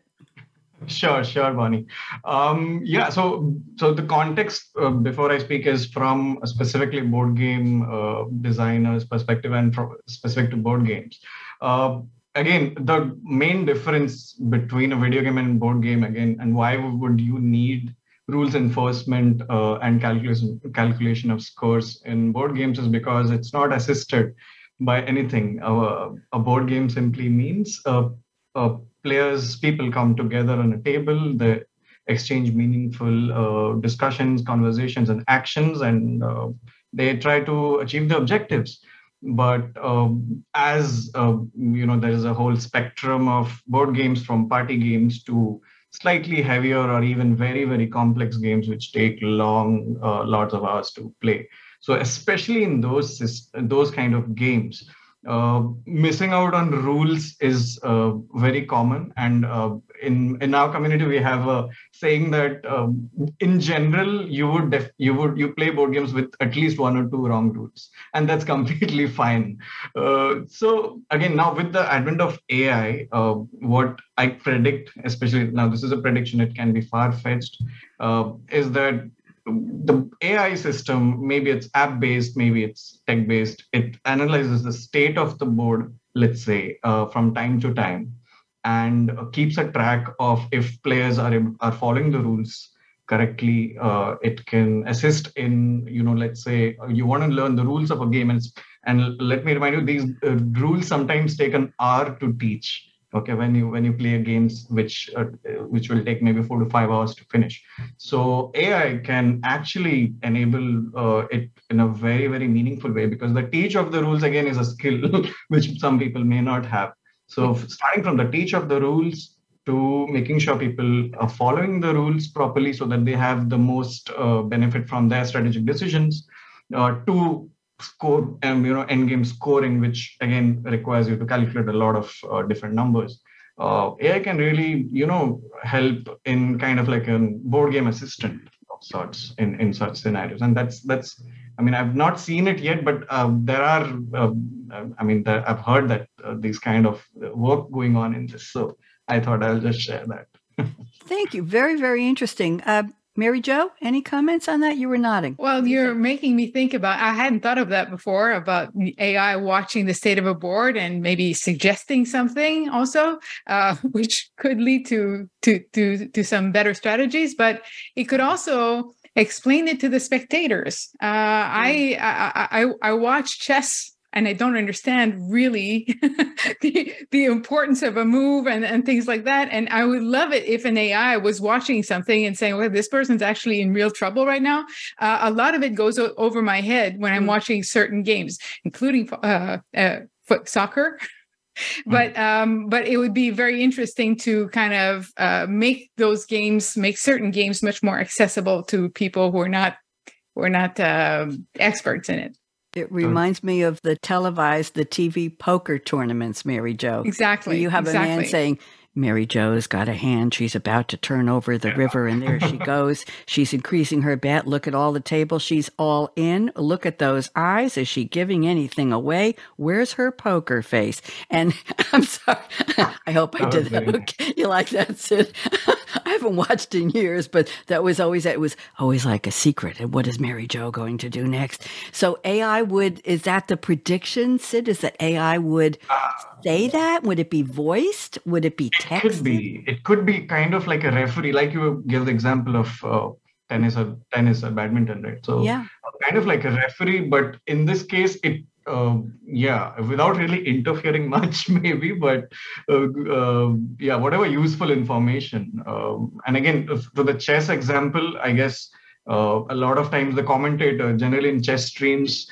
Sure, sure, Bonnie. Um, yeah, so so the context uh, before I speak is from specifically board game uh, designer's perspective and from specific to board games. Uh, again, the main difference between a video game and board game again, and why would you need rules enforcement uh, and calculation calculation of scores in board games is because it's not assisted by anything. A board game simply means uh, uh, players, people come together on a table, they exchange meaningful uh, discussions, conversations, and actions, and they try to achieve the objectives. But um, as uh, you know, there is a whole spectrum of board games from party games to slightly heavier or even very very complex games which take long uh, lots of hours to play. So especially in those those kind of games uh, missing out on rules is uh, very common and uh, in in our community we have a saying that um, in general you would def- you would you play board games with at least one or two wrong rules and that's completely fine. Uh, so again now with the advent of ai uh, what i predict especially now this is a prediction it can be far fetched uh, is that the AI system, maybe it's app based, maybe it's tech based, it analyzes the state of the board, let's say, uh, from time to time, and keeps a track of if players are, are following the rules correctly. Uh, it can assist in, you know, let's say you want to learn the rules of a game. And, and let me remind you, these uh, rules sometimes take an hour to teach okay when you when you play games which uh, which will take maybe four to five hours to finish so ai can actually enable uh, it in a very very meaningful way because the teach of the rules again is a skill which some people may not have so starting from the teach of the rules to making sure people are following the rules properly so that they have the most uh, benefit from their strategic decisions uh, to score and you know end game scoring which again requires you to calculate a lot of uh, different numbers. Uh, ai can really you know help in kind of like a board game assistant of sorts in in such scenarios. And that's that's i mean i've not seen it yet but uh, there are uh, i mean there, i've heard that uh, these kind of work going on in this so i thought i'll just share that thank you very very interesting uh, Mary Jo, any comments on that? You were nodding. Well, you're making me think about I hadn't thought of that before about AI watching the state of a board and maybe suggesting something also, uh, which could lead to to to to some better strategies, but it could also explain it to the spectators. Uh, I, I I I watch chess and I don't understand really the, the importance of a move and, and things like that. And I would love it if an AI was watching something and saying, well, this person's actually in real trouble right now. Uh, a lot of it goes o- over my head when I'm mm. watching certain games, including uh, uh, foot soccer. But um, but it would be very interesting to kind of uh, make those games, make certain games much more accessible to people who are not who are not um, experts in it. It reminds me of the televised, the TV poker tournaments, Mary Jo. Exactly. you have exactly. a man saying, Mary Jo's got a hand. She's about to turn over the river, and there she goes. She's increasing her bet. Look at all the tables. She's all in. Look at those eyes. Is she giving anything away? Where's her poker face? And I'm sorry. I hope I oh, did that. Okay. You like that, Sid? I haven't watched in years, but that was always it was always like a secret. And what is Mary Jo going to do next? So AI would is that the prediction, Sid? Is that AI would say that? Would it be voiced? Would it be texted? It could be. It could be kind of like a referee, like you give the example of uh, tennis or tennis or badminton, right? So yeah, kind of like a referee, but in this case, it uh, yeah, without really interfering much, maybe, but uh, uh, yeah, whatever useful information. Um, and again, to the chess example, I guess uh, a lot of times the commentator, generally in chess streams,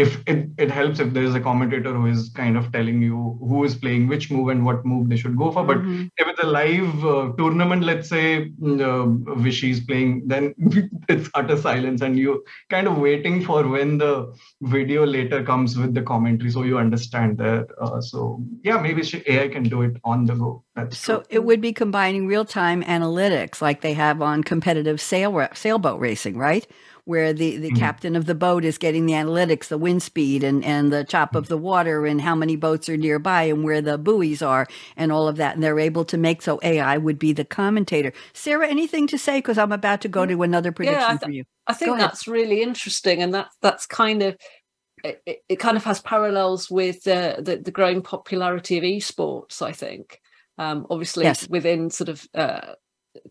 if it, it helps if there is a commentator who is kind of telling you who is playing which move and what move they should go for. But mm-hmm. if it's a live uh, tournament, let's say mm, uh, Vishy is playing, then it's utter silence and you kind of waiting for when the video later comes with the commentary so you understand that. Uh, so yeah, maybe AI can do it on the go. That's so true. it would be combining real time analytics like they have on competitive sail sailboat racing, right? Where the, the mm-hmm. captain of the boat is getting the analytics, the wind speed and, and the chop of the water and how many boats are nearby and where the buoys are and all of that. And they're able to make so AI would be the commentator. Sarah, anything to say? Because I'm about to go to another prediction yeah, th- for you. I think that's really interesting. And that, that's kind of, it, it kind of has parallels with uh, the, the growing popularity of esports, I think. Um, obviously, yes. within sort of uh,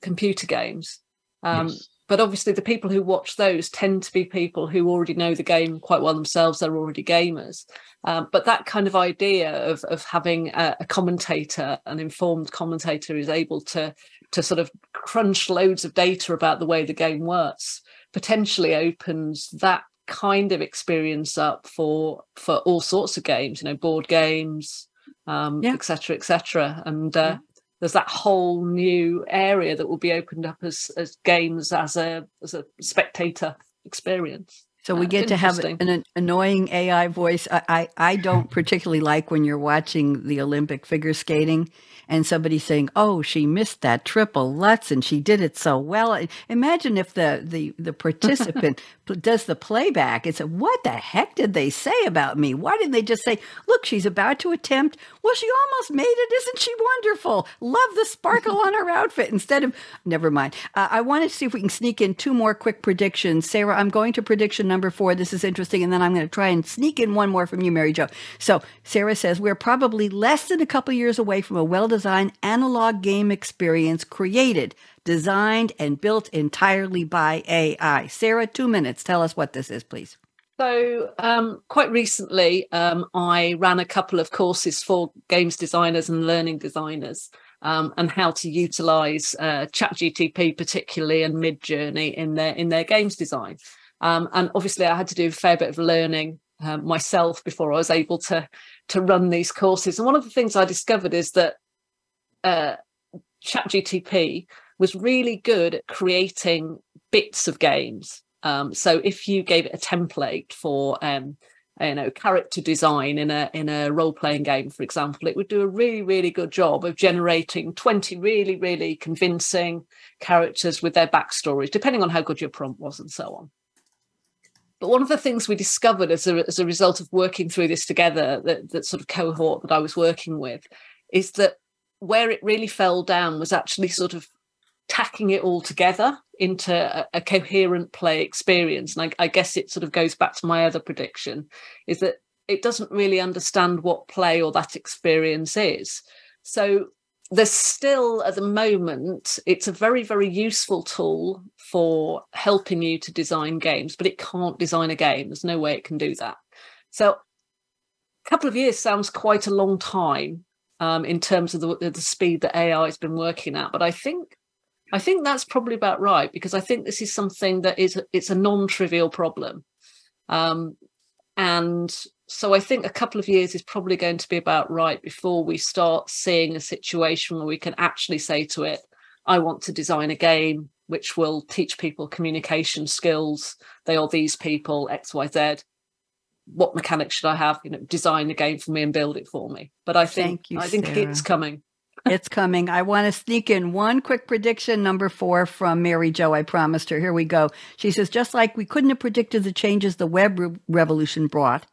computer games. Um, yes but obviously the people who watch those tend to be people who already know the game quite well themselves they're already gamers. Um, but that kind of idea of, of having a, a, commentator an informed commentator is able to to sort of crunch loads of data about the way the game works potentially opens that kind of experience up for for all sorts of games you know board games um yeah. et cetera et cetera. And uh, yeah there's that whole new area that will be opened up as as games as a as a spectator experience. So we uh, get to have an annoying AI voice. I, I, I don't particularly like when you're watching the Olympic figure skating and somebody saying, "Oh, she missed that triple Lutz and she did it so well." Imagine if the the the participant does the playback and said, "What the heck did they say about me? Why didn't they just say, "Look, she's about to attempt. Well, she almost made it. Isn't she wonderful? Love the sparkle on her outfit." Instead of, never mind. Uh, I want to see if we can sneak in two more quick predictions. Sarah, I'm going to prediction number four. This is interesting, and then I'm going to try and sneak in one more from you, Mary Jo. So Sarah says we're probably less than a couple years away from a well-designed analog game experience created designed and built entirely by AI. Sarah, two minutes. Tell us what this is, please. So, um, quite recently, um, I ran a couple of courses for games designers and learning designers. Um, and how to utilize uh, ChatGTP, particularly and Midjourney in their in their games design. Um, and obviously, I had to do a fair bit of learning uh, myself before I was able to to run these courses. And one of the things I discovered is that uh, ChatGTP was really good at creating bits of games. Um, so if you gave it a template for um, you know character design in a in a role playing game for example it would do a really really good job of generating 20 really really convincing characters with their backstories depending on how good your prompt was and so on but one of the things we discovered as a, as a result of working through this together that, that sort of cohort that i was working with is that where it really fell down was actually sort of tacking it all together into a, a coherent play experience. And I, I guess it sort of goes back to my other prediction is that it doesn't really understand what play or that experience is. So there's still at the moment it's a very very useful tool for helping you to design games but it can't design a game there's no way it can do that so a couple of years sounds quite a long time um, in terms of the, the speed that ai has been working at but i think I think that's probably about right because I think this is something that is it's a non-trivial problem, um, and so I think a couple of years is probably going to be about right before we start seeing a situation where we can actually say to it, "I want to design a game which will teach people communication skills. They are these people X Y Z. What mechanics should I have? You know, design a game for me and build it for me." But I think you, I think Sarah. it's coming it's coming. I want to sneak in one quick prediction, number four from Mary Jo. I promised her. Here we go. She says, just like we couldn't have predicted the changes the web re- revolution brought,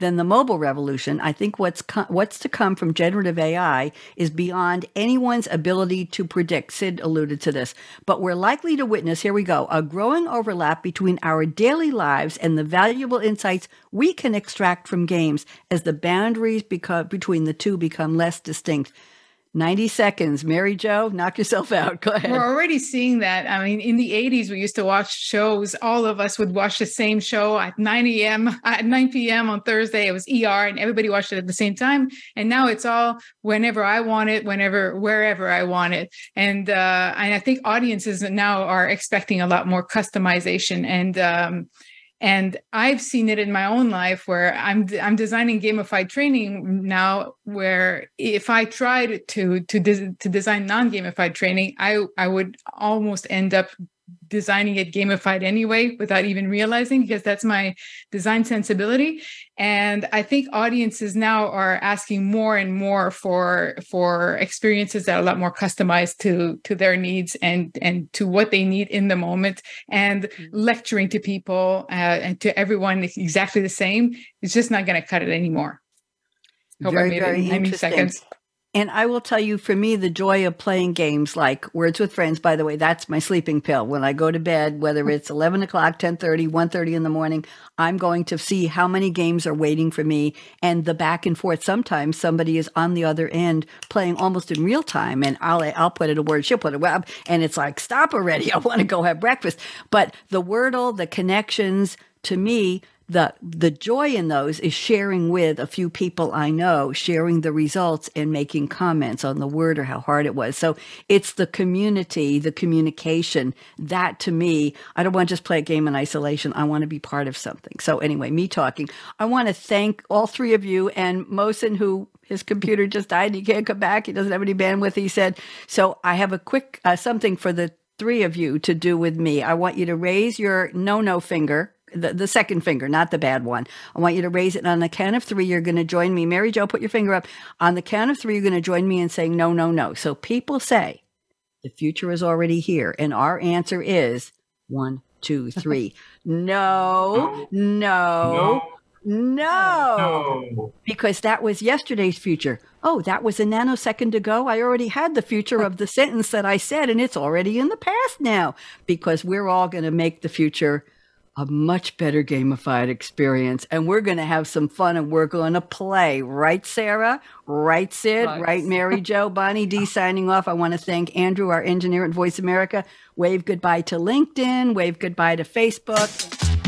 then the mobile revolution, I think what's co- what's to come from generative AI is beyond anyone's ability to predict. Sid alluded to this, but we're likely to witness, here we go, a growing overlap between our daily lives and the valuable insights we can extract from games as the boundaries beco- between the two become less distinct. 90 seconds. Mary Jo, knock yourself out. Go ahead. We're already seeing that. I mean, in the 80s, we used to watch shows. All of us would watch the same show at 9 a.m., at 9 p.m. on Thursday. It was ER, and everybody watched it at the same time. And now it's all whenever I want it, whenever, wherever I want it. And, uh, and I think audiences now are expecting a lot more customization. And, um, and i've seen it in my own life where i'm i'm designing gamified training now where if i tried to to to design non-gamified training i i would almost end up designing it gamified anyway without even realizing because that's my design sensibility and i think audiences now are asking more and more for for experiences that are a lot more customized to to their needs and and to what they need in the moment and mm-hmm. lecturing to people uh, and to everyone exactly the same it's just not going to cut it anymore Hope very, very interesting. Seconds. And I will tell you, for me, the joy of playing games like Words with Friends, by the way, that's my sleeping pill. When I go to bed, whether hmm. it's 11 o'clock, 10.30, 1.30 in the morning, I'm going to see how many games are waiting for me and the back and forth. Sometimes somebody is on the other end playing almost in real time and I'll, I'll put it a word, she'll put a web, and it's like, stop already. I want to go have breakfast. But the Wordle, the connections, to me, the the joy in those is sharing with a few people I know, sharing the results and making comments on the word or how hard it was. So it's the community, the communication. That to me, I don't want to just play a game in isolation. I want to be part of something. So anyway, me talking. I want to thank all three of you and Mohsin who his computer just died. He can't come back. He doesn't have any bandwidth. He said, so I have a quick uh, something for the three of you to do with me. I want you to raise your no no finger the, the second finger, not the bad one. I want you to raise it. And on the count of three, you're going to join me. Mary Jo, put your finger up. On the count of three, you're going to join me in saying no, no, no. So people say the future is already here. And our answer is one, two, three. no, no, no. No. no. Because that was yesterday's future. Oh, that was a nanosecond ago. I already had the future of the sentence that I said, and it's already in the past now because we're all going to make the future a much better gamified experience. And we're going to have some fun and we're going to play. Right, Sarah? Right, Sid? Right, right Mary Jo? Bonnie D signing off. I want to thank Andrew, our engineer at Voice America. Wave goodbye to LinkedIn. Wave goodbye to Facebook.